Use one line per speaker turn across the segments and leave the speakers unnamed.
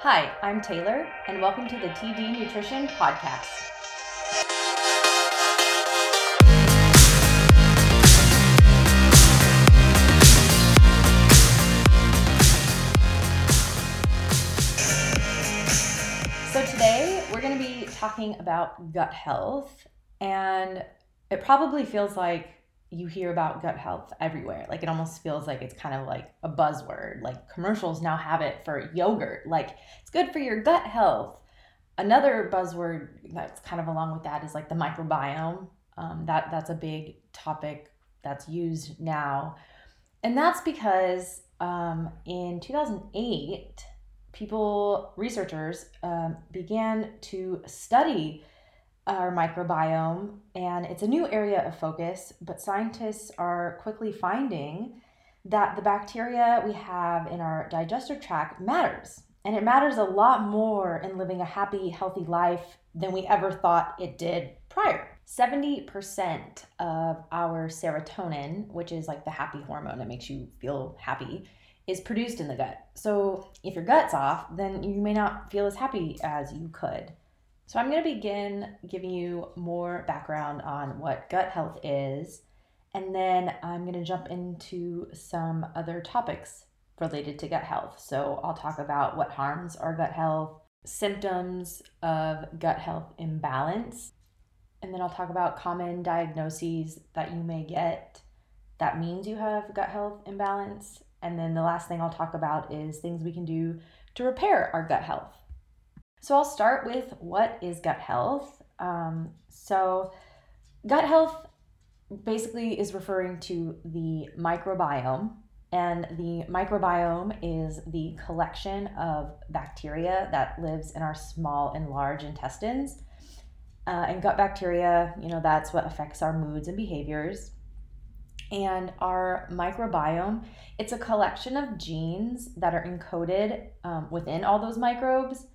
Hi, I'm Taylor, and welcome to the TD Nutrition Podcast. So, today we're going to be talking about gut health, and it probably feels like you hear about gut health everywhere. Like it almost feels like it's kind of like a buzzword. Like commercials now have it for yogurt. Like it's good for your gut health. Another buzzword that's kind of along with that is like the microbiome. Um, that that's a big topic that's used now, and that's because um, in 2008, people researchers um, began to study our microbiome, and it's a new area of focus, but scientists are quickly finding that the bacteria we have in our digestive tract matters. And it matters a lot more in living a happy, healthy life than we ever thought it did prior. 70% of our serotonin, which is like the happy hormone that makes you feel happy, is produced in the gut. So if your gut's off, then you may not feel as happy as you could. So, I'm going to begin giving you more background on what gut health is, and then I'm going to jump into some other topics related to gut health. So, I'll talk about what harms our gut health, symptoms of gut health imbalance, and then I'll talk about common diagnoses that you may get that means you have gut health imbalance. And then the last thing I'll talk about is things we can do to repair our gut health. So I'll start with what is gut health. Um, so, gut health basically is referring to the microbiome, and the microbiome is the collection of bacteria that lives in our small and large intestines. Uh, and gut bacteria, you know, that's what affects our moods and behaviors. And our microbiome, it's a collection of genes that are encoded um, within all those microbes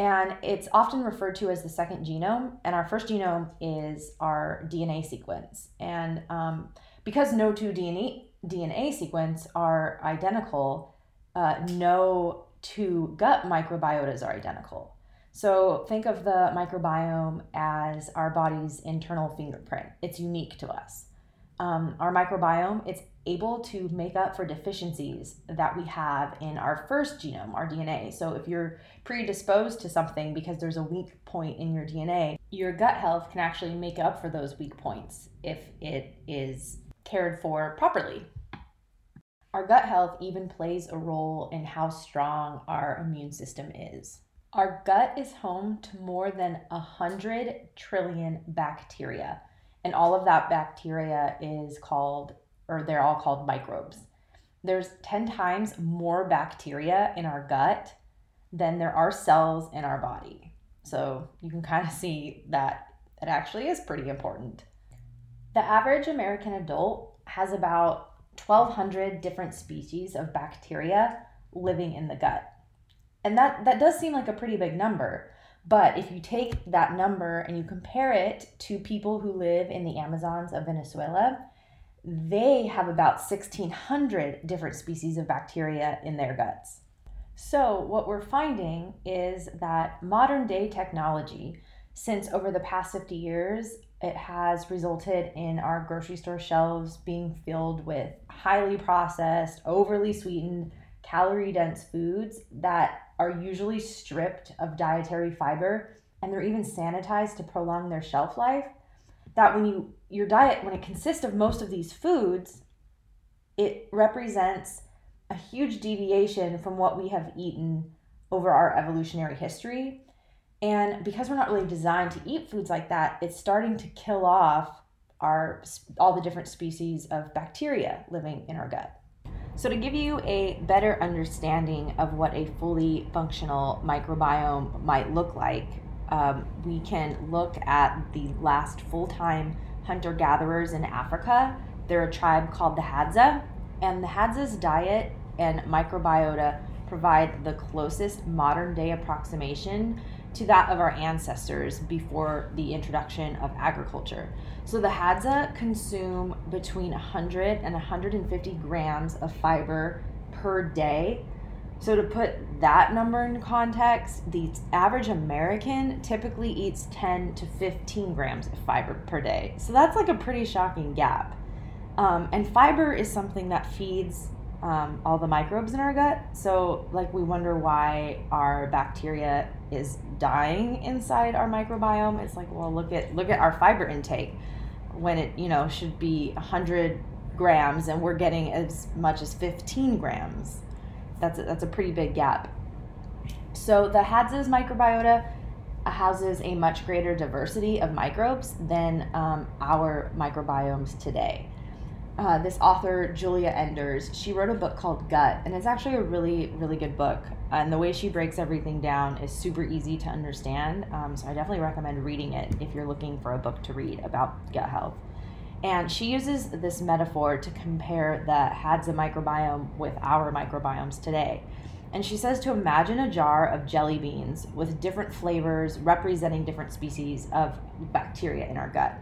and it's often referred to as the second genome. And our first genome is our DNA sequence. And um, because no two DNA, DNA sequence are identical, uh, no two gut microbiotas are identical. So think of the microbiome as our body's internal fingerprint. It's unique to us. Um, our microbiome, it's able to make up for deficiencies that we have in our first genome, our DNA. So if you're predisposed to something because there's a weak point in your DNA, your gut health can actually make up for those weak points if it is cared for properly. Our gut health even plays a role in how strong our immune system is. Our gut is home to more than 100 trillion bacteria, and all of that bacteria is called or they're all called microbes. There's 10 times more bacteria in our gut than there are cells in our body. So you can kind of see that it actually is pretty important. The average American adult has about 1,200 different species of bacteria living in the gut. And that, that does seem like a pretty big number. But if you take that number and you compare it to people who live in the Amazons of Venezuela, they have about 1,600 different species of bacteria in their guts. So, what we're finding is that modern day technology, since over the past 50 years, it has resulted in our grocery store shelves being filled with highly processed, overly sweetened, calorie dense foods that are usually stripped of dietary fiber and they're even sanitized to prolong their shelf life that when you your diet when it consists of most of these foods it represents a huge deviation from what we have eaten over our evolutionary history. And because we're not really designed to eat foods like that it's starting to kill off our all the different species of bacteria living in our gut so to give you a better understanding of what a fully functional microbiome might look like um, we can look at the last full time hunter gatherers in Africa. They're a tribe called the Hadza, and the Hadza's diet and microbiota provide the closest modern day approximation to that of our ancestors before the introduction of agriculture. So the Hadza consume between 100 and 150 grams of fiber per day So, to put that number in context, the average American typically eats 10 to 15 grams of fiber per day. So, that's like a pretty shocking gap. Um, and fiber is something that feeds um, all the microbes in our gut. So, like, we wonder why our bacteria is dying inside our microbiome. It's like, well, look at look at our fiber intake when it you know should be 100 grams, and we're getting as much as 15 grams. That's a, that's a pretty big gap. So, the Hadza's microbiota houses a much greater diversity of microbes than um, our microbiomes today uh, this author, Giulia Enders, she wrote a book called Gut, and it's actually a really, really good book. And the way she breaks everything down is super easy to understand. Um, so I definitely recommend reading it if you're looking for a book to read about gut health. And she uses this metaphor to compare the Hadza microbiome with our microbiomes today. And she says to imagine a jar of jelly beans with different flavors representing different species of bacteria in our gut.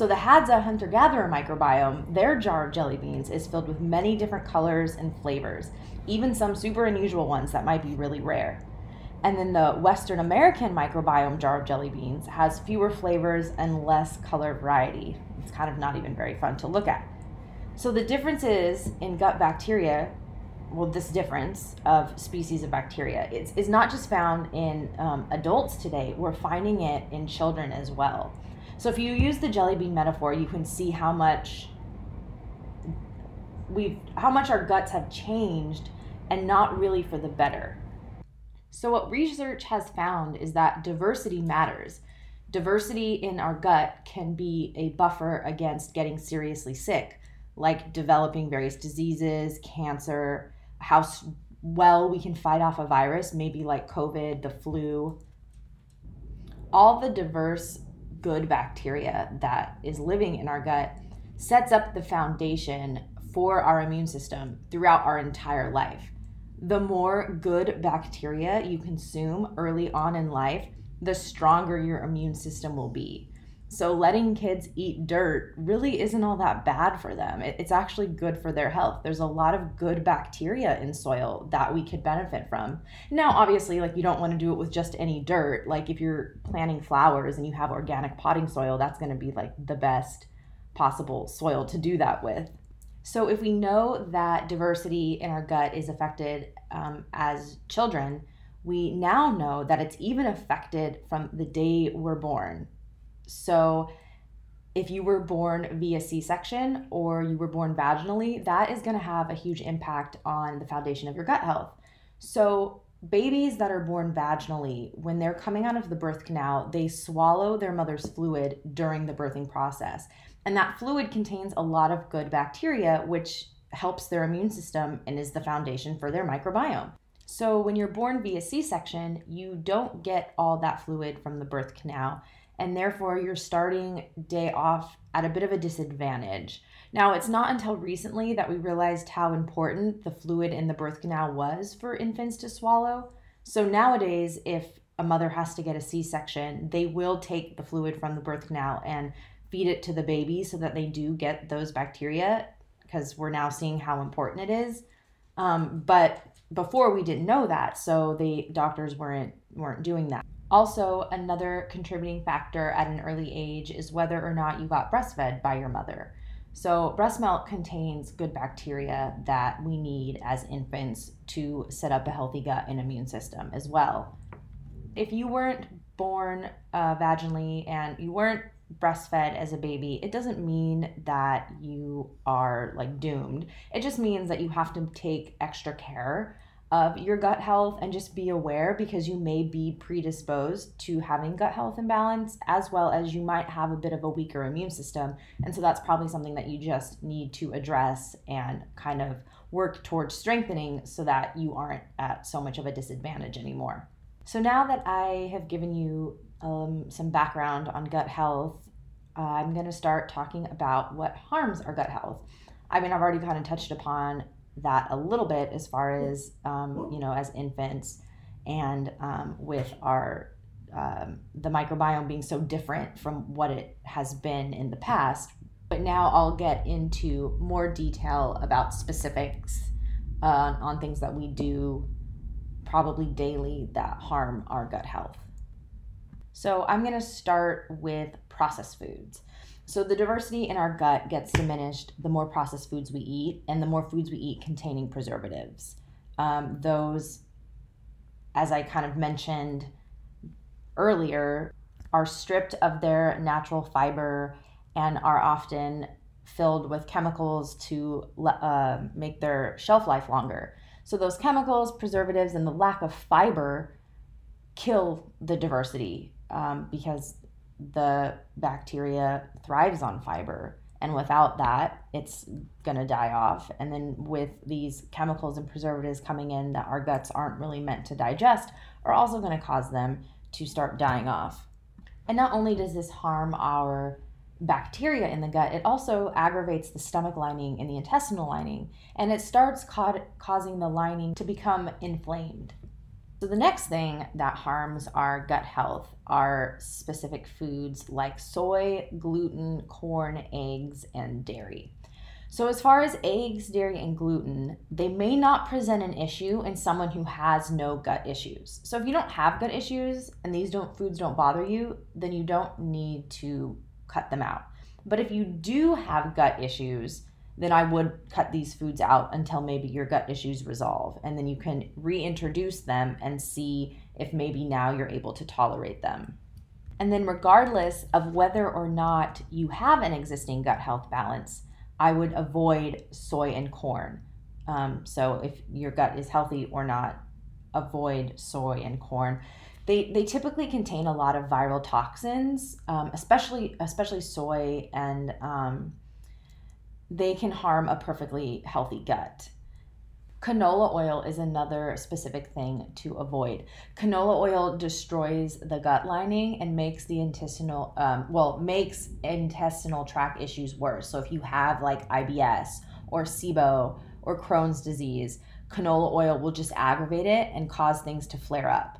So the Hadza hunter gatherer microbiome, their jar of jelly beans is filled with many different colors and flavors, even some super unusual ones that might be really rare. And then the Western American microbiome jar of jelly beans has fewer flavors and less color variety. It's kind of not even very fun to look at. So the differences in gut bacteria, well, this difference of species of bacteria is, is not just found in um, adults today, we're finding it in children as well. So if you use the jelly bean metaphor, you can see how much we've how much our guts have changed and not really for the better. So what research has found is that diversity matters. Diversity in our gut can be a buffer against getting seriously sick, like developing various diseases, cancer, how well we can fight off a virus, maybe like COVID, the flu. All the diverse good bacteria that is living in our gut sets up the foundation for our immune system throughout our entire life. The more good bacteria you consume early on in life, the stronger your immune system will be. So, letting kids eat dirt really isn't all that bad for them. It's actually good for their health. There's a lot of good bacteria in soil that we could benefit from. Now, obviously, like you don't want to do it with just any dirt. Like if you're planting flowers and you have organic potting soil, that's going to be like the best possible soil to do that with. So, if we know that diversity in our gut is affected um, as children, we now know that it's even affected from the day we're born so, if you were born via C section or you were born vaginally, that is going to have a huge impact on the foundation of your gut health. So, babies that are born vaginally, when they're coming out of the birth canal, they swallow their mother's fluid during the birthing process. And that fluid contains a lot of good bacteria, which helps their immune system and is the foundation for their microbiome. So, when you're born via C section, you don't get all that fluid from the birth canal and therefore you're starting day off at a bit of a disadvantage. Now, it's not until recently that we realized how important the fluid in the birth canal was for infants to swallow. So nowadays, if a mother has to get a C section, they will take the fluid from the birth canal and feed it to the baby so that they do get those bacteria because we're now seeing how important it is. Um, but before we didn't know that, so the doctors weren't weren't doing that. Also, another contributing factor at an early age is whether or not you got breastfed by your mother. So, breast milk contains good bacteria that we need as infants to set up a healthy gut and immune system as well. If you weren't born uh, vaginally and you weren't breastfed as a baby, it doesn't mean that you are like doomed. It just means that you have to take extra care of your gut health and just be aware because you may be predisposed to having gut health imbalance as well as you might have a bit of a weaker immune system. And so that's probably something that you just need to address and kind of work towards strengthening so that you aren't at so much of a disadvantage anymore. So now that I have given you um, some background on gut health, I'm going to start talking about what harms our gut health. I mean, I've already kind of touched upon that a little bit as far as um, you know as infants and um, with our um, the microbiome being so different from what it has been in the past but now i'll get into more detail about specifics uh, on things that we do probably daily that harm our gut health. So, I'm going to start with processed foods. So, the diversity in our gut gets diminished the more processed foods we eat and the more foods we eat containing preservatives. Um, those, as I kind of mentioned earlier, are stripped of their natural fiber and are often filled with chemicals to uh, make their shelf life longer. So, those chemicals, preservatives, and the lack of fiber kill the diversity um, because the bacteria thrives on fiber. And without that, it's going to die off. And then, with these chemicals and preservatives coming in that our guts aren't really meant to digest, are also going to cause them to start dying off. And not only does this harm our bacteria in the gut, it also aggravates the stomach lining and the intestinal lining, and it starts ca- causing the lining to become inflamed. So, the next thing that harms our gut health are specific foods like soy, gluten, corn, eggs, and dairy. So, as far as eggs, dairy, and gluten, they may not present an issue in someone who has no gut issues. So, if you don't have gut issues and these don't foods don't bother you, then you don't need to cut them out. But if you do have gut issues, then I would cut these foods out until maybe your gut issues resolve. And then you can reintroduce them and see if maybe now you're able to tolerate them. And then, regardless of whether or not you have an existing gut health balance, I would avoid soy and corn. Um, so, if your gut is healthy or not, avoid soy and corn they they typically contain a lot of viral toxins, um, especially especially soy, and um, they can harm a perfectly healthy gut. Canola oil is another specific thing to avoid. Canola oil destroys the gut lining and makes the intestinal, um, well, makes intestinal tract issues worse. So if you have like IBS or SIBO or Crohn's disease, canola oil will just aggravate it and cause things to flare up.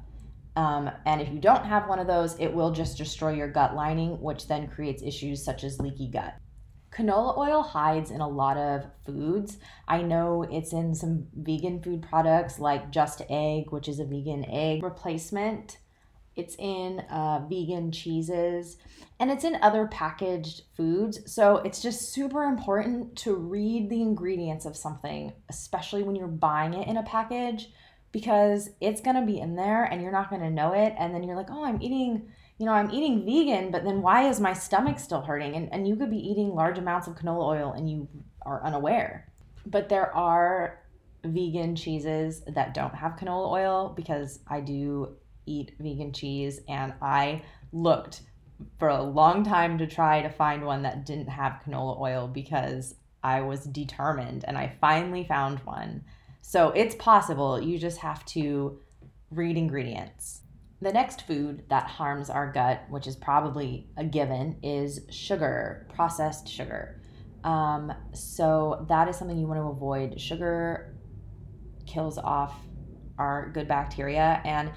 Um, and if you don't have one of those, it will just destroy your gut lining, which then creates issues such as leaky gut. Canola oil hides in a lot of foods. I know it's in some vegan food products like Just Egg, which is a vegan egg replacement. It's in uh, vegan cheeses and it's in other packaged foods. So it's just super important to read the ingredients of something, especially when you're buying it in a package because it's going to be in there and you're not going to know it and then you're like oh i'm eating you know i'm eating vegan but then why is my stomach still hurting and, and you could be eating large amounts of canola oil and you are unaware but there are vegan cheeses that don't have canola oil because i do eat vegan cheese and i looked for a long time to try to find one that didn't have canola oil because i was determined and i finally found one so it's possible. You just have to read ingredients. The next food that harms our gut, which is probably a given, is sugar, processed sugar. Um, so that is something you want to avoid. Sugar kills off our good bacteria. And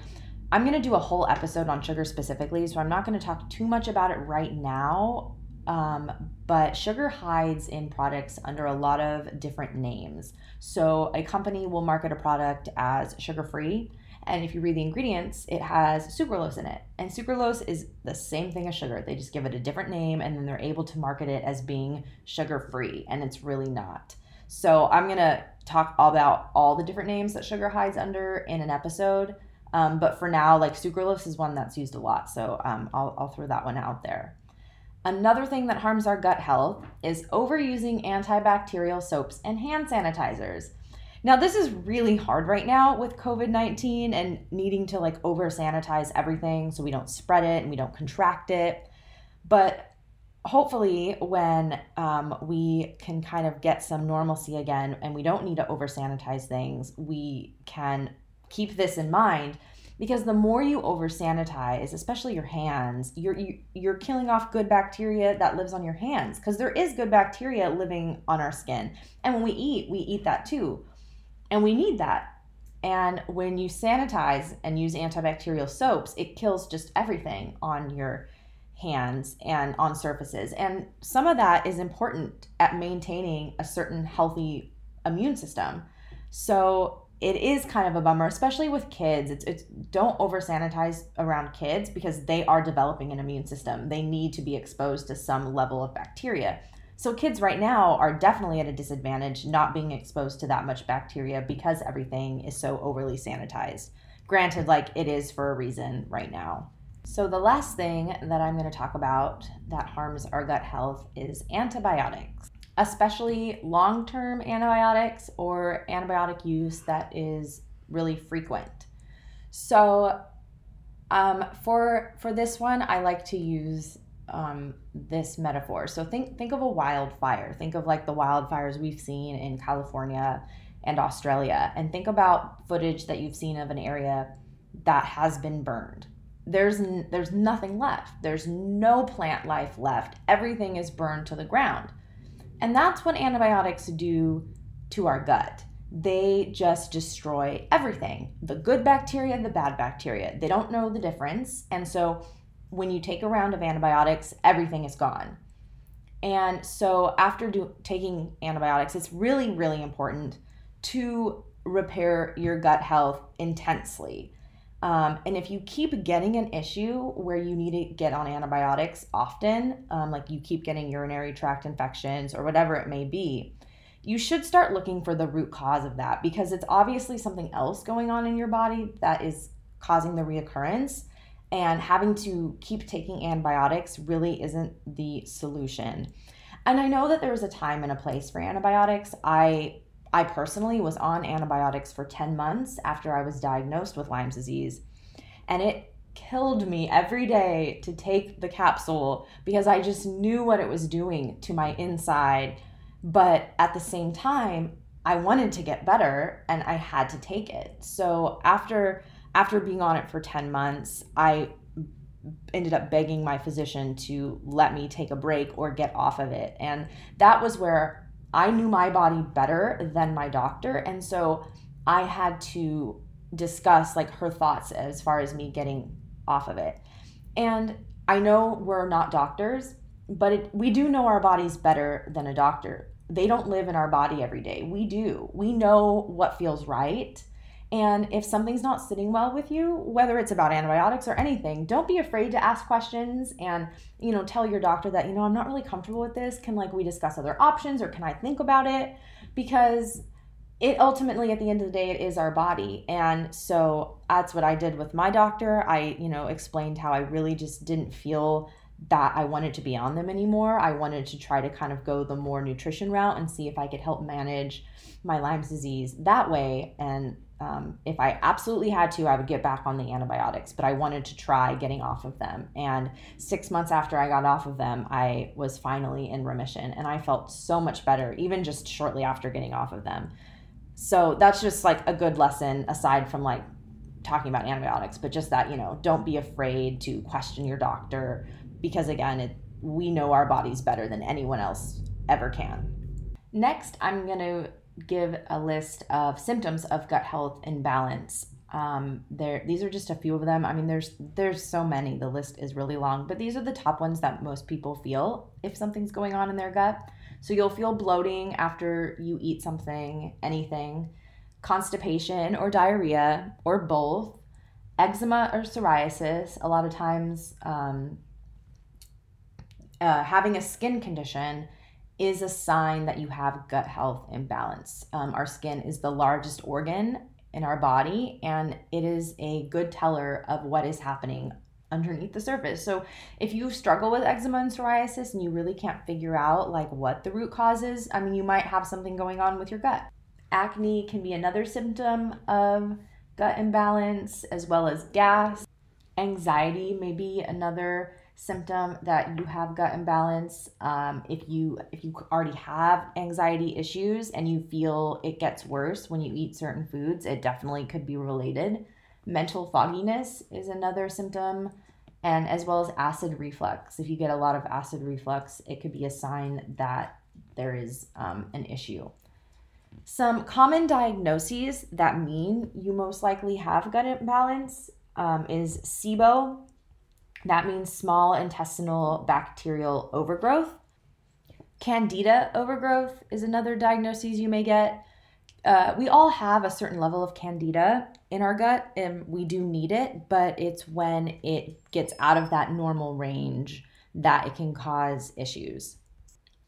I'm going to do a whole episode on sugar specifically. So I'm not going to talk too much about it right now. Um, but sugar hides in products under a lot of different names. So a company will market a product as sugar free. And if you read the ingredients, it has sucralose in it. And sucralose is the same thing as sugar. They just give it a different name and then they're able to market it as being sugar free. And it's really not. So I'm going to talk about all the different names that sugar hides under in an episode. Um, but for now, like sucralose is one that's used a lot. So um, I'll, I'll throw that one out there. Another thing that harms our gut health is overusing antibacterial soaps and hand sanitizers. Now, this is really hard right now with COVID 19 and needing to like over sanitize everything so we don't spread it and we don't contract it. But hopefully, when um, we can kind of get some normalcy again and we don't need to over sanitize things, we can keep this in mind because the more you over sanitize especially your hands you're you, are you are killing off good bacteria that lives on your hands because there is good bacteria living on our skin and when we eat we eat that too and we need that and when you sanitize and use antibacterial soaps it kills just everything on your hands and on surfaces and some of that is important at maintaining a certain healthy immune system so it is kind of a bummer, especially with kids. It's, it's don't over sanitize around kids because they are developing an immune system. They need to be exposed to some level of bacteria. So kids right now are definitely at a disadvantage not being exposed to that much bacteria because everything is so overly sanitized. Granted, like it is for a reason right now. So, the last thing that I'm going to talk about that harms our gut health is antibiotics, especially long term antibiotics or antibiotic use that is really frequent. So, um, for for this one, I like to use um, this metaphor. So think think of a wildfire. Think of like the wildfires we've seen in California and Australia, and think about footage that you've seen of an area that has been burned there's there's nothing left. There's no plant life left. Everything is burned to the ground. And that's what antibiotics do to our gut. They just destroy everything. The good bacteria, the bad bacteria. They don't know the difference. And so when you take a round of antibiotics, everything is gone. And so after do, taking antibiotics, it's really really important to repair your gut health intensely um, and if you keep getting an issue where you need to get on antibiotics often, um, like you keep getting urinary tract infections or whatever it may be, you should start looking for the root cause of that because it's obviously something else going on in your body that is causing the reoccurrence. And having to keep taking antibiotics really isn't the solution. And I know that there's a time and a place for antibiotics. I I personally was on antibiotics for 10 months after I was diagnosed with Lyme's disease. And it killed me every day to take the capsule because I just knew what it was doing to my inside. But at the same time, I wanted to get better and I had to take it. So after after being on it for 10 months, I ended up begging my physician to let me take a break or get off of it. And that was where I knew my body better than my doctor. And so I had to discuss like her thoughts as far as me getting off of it. And I know we're not doctors, but it, we do know our bodies better than a doctor. They don't live in our body every day. We do. We know what feels right and if something's not sitting well with you, whether it's about antibiotics or anything, don't be afraid to ask questions and, you know, tell your doctor that, you know, I'm not really comfortable with this. Can like we discuss other options or can I think about it? Because it ultimately at the end of the day it is our body. And so that's what I did with my doctor. I, you know, explained how I really just didn't feel that I wanted to be on them anymore. I wanted to try to kind of go the more nutrition route and see if I could help manage my Lyme's disease that way and um, if I absolutely had to, I would get back on the antibiotics, but I wanted to try getting off of them. And six months after I got off of them, I was finally in remission and I felt so much better, even just shortly after getting off of them. So that's just like a good lesson aside from like talking about antibiotics, but just that, you know, don't be afraid to question your doctor because again, it, we know our bodies better than anyone else ever can. Next, I'm going to give a list of symptoms of gut health imbalance. Um, there, these are just a few of them. I mean, there's there's so many. The list is really long, but these are the top ones that most people feel if something's going on in their gut. So you'll feel bloating after you eat something, anything, constipation or diarrhea or both, eczema or psoriasis. A lot of times, um, uh, having a skin condition is a sign that you have gut health imbalance. Um, our skin is the largest organ in our body, and it is a good teller of what is happening underneath the surface. So if you struggle with eczema and psoriasis and you really can't figure out like what the root cause is, I mean, you might have something going on with your gut. Acne can be another symptom of gut imbalance, as well as gas. Anxiety may be another symptom that you have gut imbalance um, if you if you already have anxiety issues and you feel it gets worse when you eat certain foods it definitely could be related. Mental fogginess is another symptom and as well as acid reflux. If you get a lot of acid reflux it could be a sign that there is um, an issue. Some common diagnoses that mean you most likely have gut imbalance um, is SIBO, that means small intestinal bacterial overgrowth. Candida overgrowth is another diagnosis you may get. uh, we all have a certain level of candida in our gut and we do need it, but it's when it gets out of that normal range that it can cause issues.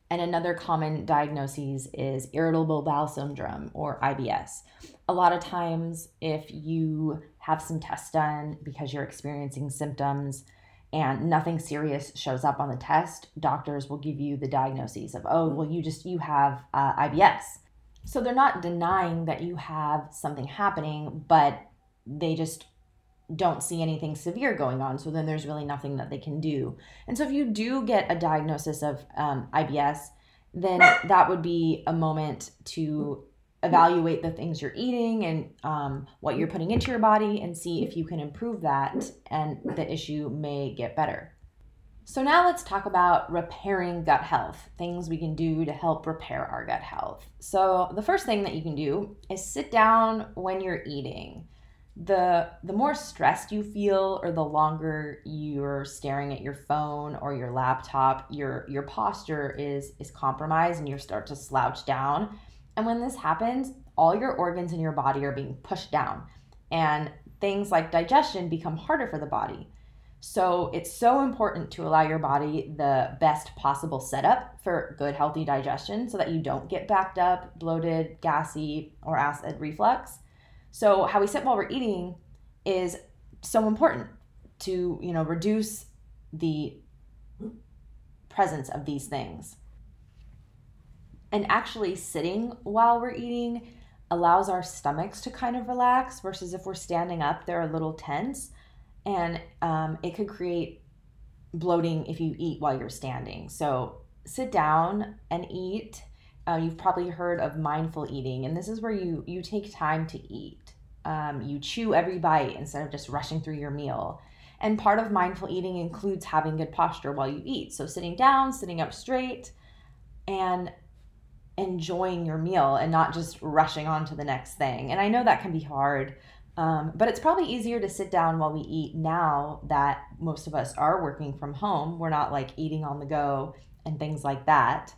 And another common diagnosis is irritable bowel syndrome or IBS. A lot of times, if you have some tests done because you're experiencing symptoms and nothing serious shows up on the test, doctors will give you the diagnosis of, oh, well, you just you have uh, IBS. So they're not denying that you have something happening, but they just don't see anything severe going on. So then there's really nothing that they can do. And so if you do get a diagnosis of um, IBS, then that would be a moment to evaluate the things you're eating and um, what you're putting into your body and see if you can improve that and the issue may get better. So, now let's talk about repairing gut health, things we can do to help repair our gut health. So, the first thing that you can do is sit down when you're eating the the more stressed you feel or the longer you're staring at your phone or your laptop your your posture is is compromised and you start to slouch down and when this happens all your organs in your body are being pushed down and things like digestion become harder for the body so it's so important to allow your body the best possible setup for good healthy digestion so that you don't get backed up bloated gassy or acid reflux so how we sit while we're eating is so important to, you know, reduce the presence of these things. And actually sitting while we're eating allows our stomachs to kind of relax versus if we're standing up, they're a little tense and um, it could create bloating if you eat while you're standing. So sit down and eat. Uh, you've probably heard of mindful eating, and this is where you you take time to eat um, you chew every bite instead of just rushing through your meal. And part of mindful eating includes having good posture while you eat. So sitting down, sitting up straight, and enjoying your meal and not just rushing on to the next thing. And I know that can be hard, um, but it's probably easier to sit down while we eat now that most of us are working from home. We're not like eating on the go and things like that.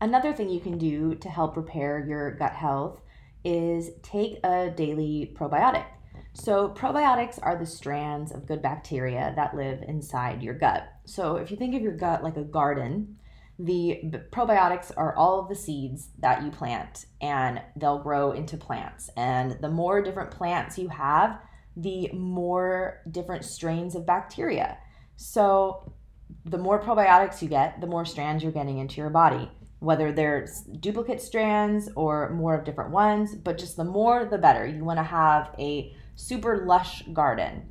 Another thing you can do to help repair your gut health is take a daily probiotic. So, probiotics are the strands of good bacteria that live inside your gut. So, if you think of your gut like a garden, the probiotics are all of the seeds that you plant and they'll grow into plants. And the more different plants you have, the more different strains of bacteria. So, the more probiotics you get, the more strands you're getting into your body whether there's duplicate strands or more of different ones, but just the more the better. You want to have a super lush garden.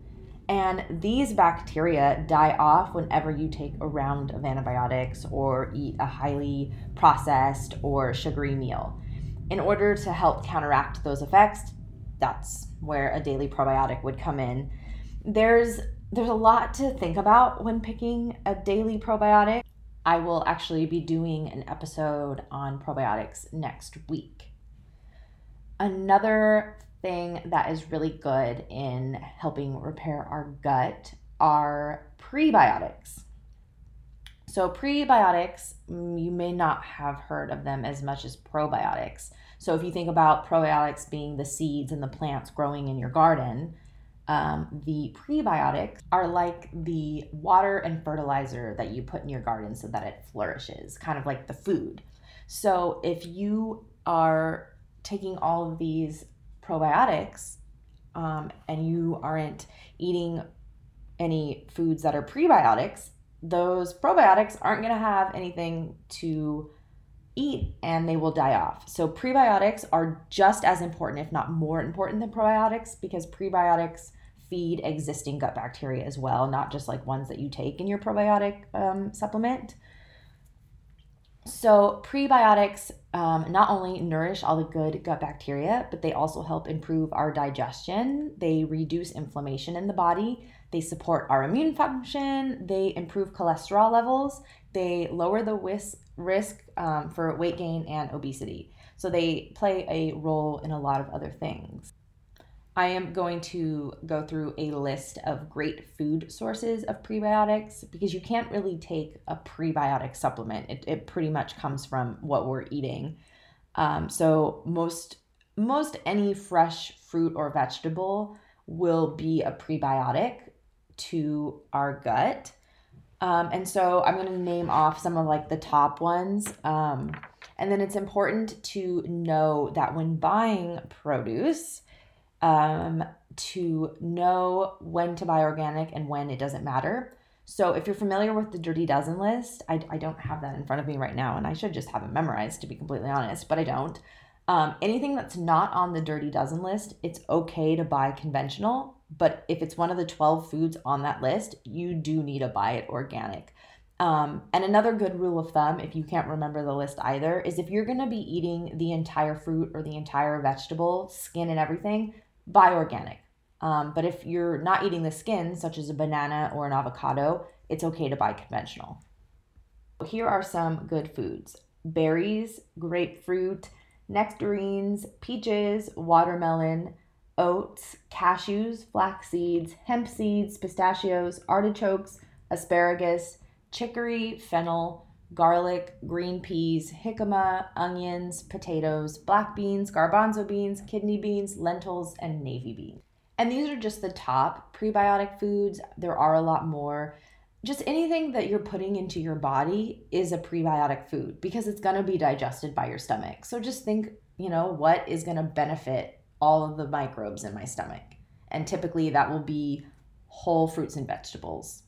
And these bacteria die off whenever you take a round of antibiotics or eat a highly processed or sugary meal. In order to help counteract those effects, that's where a daily probiotic would come in. There's there's a lot to think about when picking a daily probiotic. I will actually be doing an episode on probiotics next week. Another thing that is really good in helping repair our gut are prebiotics. So, prebiotics, mm, you may not have heard of them as much as probiotics. So, if you think about probiotics being the seeds and the plants growing in your garden, um, the prebiotics are like the water and fertilizer that you put in your garden so that it flourishes, kind of like the food. So if you are taking all of these probiotics um, and you aren't eating any foods that are prebiotics, those probiotics aren't going to have anything to eat and they will die off. So prebiotics are just as important, if not more important than probiotics, because prebiotics feed existing gut bacteria as well, not just like ones that you take in your probiotic um, supplement. So, prebiotics um, not only nourish all the good gut bacteria, but they also help improve our digestion. They reduce inflammation in the body. They support our immune function. They improve cholesterol levels. They lower the risk, risk um, for weight gain and obesity. So, they play a role in a lot of other things. I am going to go through a list of great food sources of prebiotics because you can't really take a prebiotic supplement. It, it pretty much comes from what we're eating. Um, so, most most any fresh fruit or vegetable will be a prebiotic to our gut. Um, and so I'm going to name off some of like the top ones. Um, and then it's important to know that when buying produce, um, to know when to buy organic and when it doesn't matter. So if you're familiar with the Dirty Dozen list, I, I don't have that in front of me right now, and I should just have it memorized to be completely honest, but I don't. Um, anything that's not on the Dirty Dozen list, it's okay to buy conventional, but if it's one of the 12 foods on that list, you do need to buy it organic. Um, and another good rule of thumb, if you can't remember the list either, is if you're going to be eating the entire fruit or the entire vegetable, skin and everything, buy organic. Um, but if you're not eating the skin, such as a banana or an avocado, it's okay to buy conventional. Here are some good foods berries, grapefruit, nectarines, peaches, watermelon, oats, cashews, flax seeds, hemp seeds, pistachios, artichokes, asparagus, chicory, fennel, garlic, green peas, jicama, onions, potatoes, black beans, garbanzo beans, kidney beans, lentils, and navy beans. And these are just the top prebiotic foods. There are a lot more. Just anything that you're putting into your body is a prebiotic food because it's going to be digested by your stomach. So just think, you know, what is going to benefit all of the microbes in my stomach? And typically that will be whole fruits and vegetables.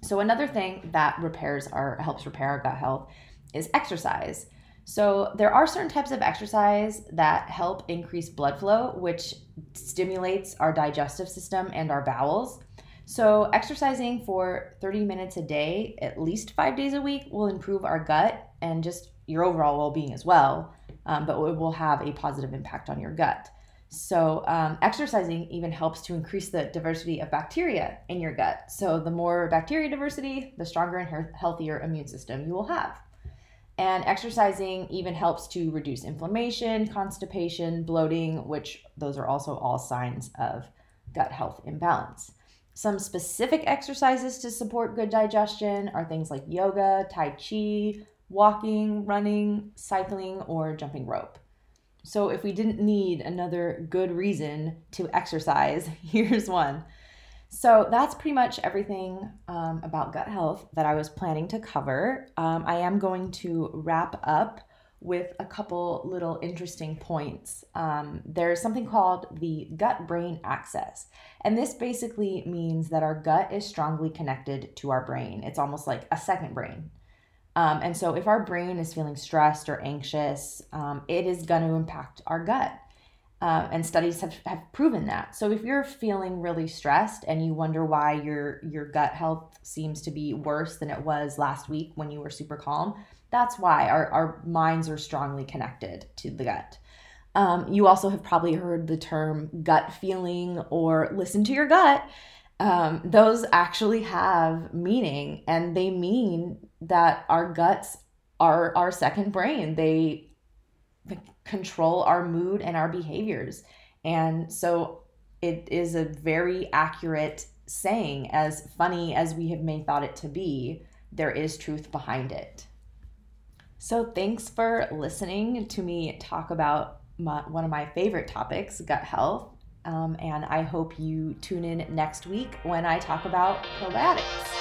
So another thing that repairs our helps repair our gut health is exercise. So there are certain types of exercise that help increase blood flow, which stimulates our digestive system and our bowels. So exercising for 30 minutes a day, at least five days a week, will improve our gut and just your overall well-being as well. Um, but it will have a positive impact on your gut. So, um, exercising even helps to increase the diversity of bacteria in your gut. So, the more bacteria diversity, the stronger and healthier immune system you will have. And exercising even helps to reduce inflammation, constipation, bloating, which those are also all signs of gut health imbalance. Some specific exercises to support good digestion are things like yoga, Tai Chi, walking, running, cycling, or jumping rope. So, if we didn't need another good reason to exercise, here's one. So, that's pretty much everything um, about gut health that I was planning to cover. Um, I am going to wrap up with a couple little interesting points. Um, there's something called the gut brain axis. And this basically means that our gut is strongly connected to our brain. It's almost like a second brain. Um, and so, if our brain is feeling stressed or anxious, um, it is going to impact our gut. Uh, and studies have, have proven that. So, if you're feeling really stressed and you wonder why your your gut health seems to be worse than it was last week when you were super calm, that's why our, our minds are strongly connected to the gut. Um, you also have probably heard the term gut feeling or listen to your gut um, those actually have meaning and they mean that our guts are our second brain. They control our mood and our behaviors. And so it is a very accurate saying, as funny as we have may thought it to be, there is truth behind it. So thanks for listening to me talk about my, one of my favorite topics, gut health. Um, and I hope you tune in next week when I talk about probiotics.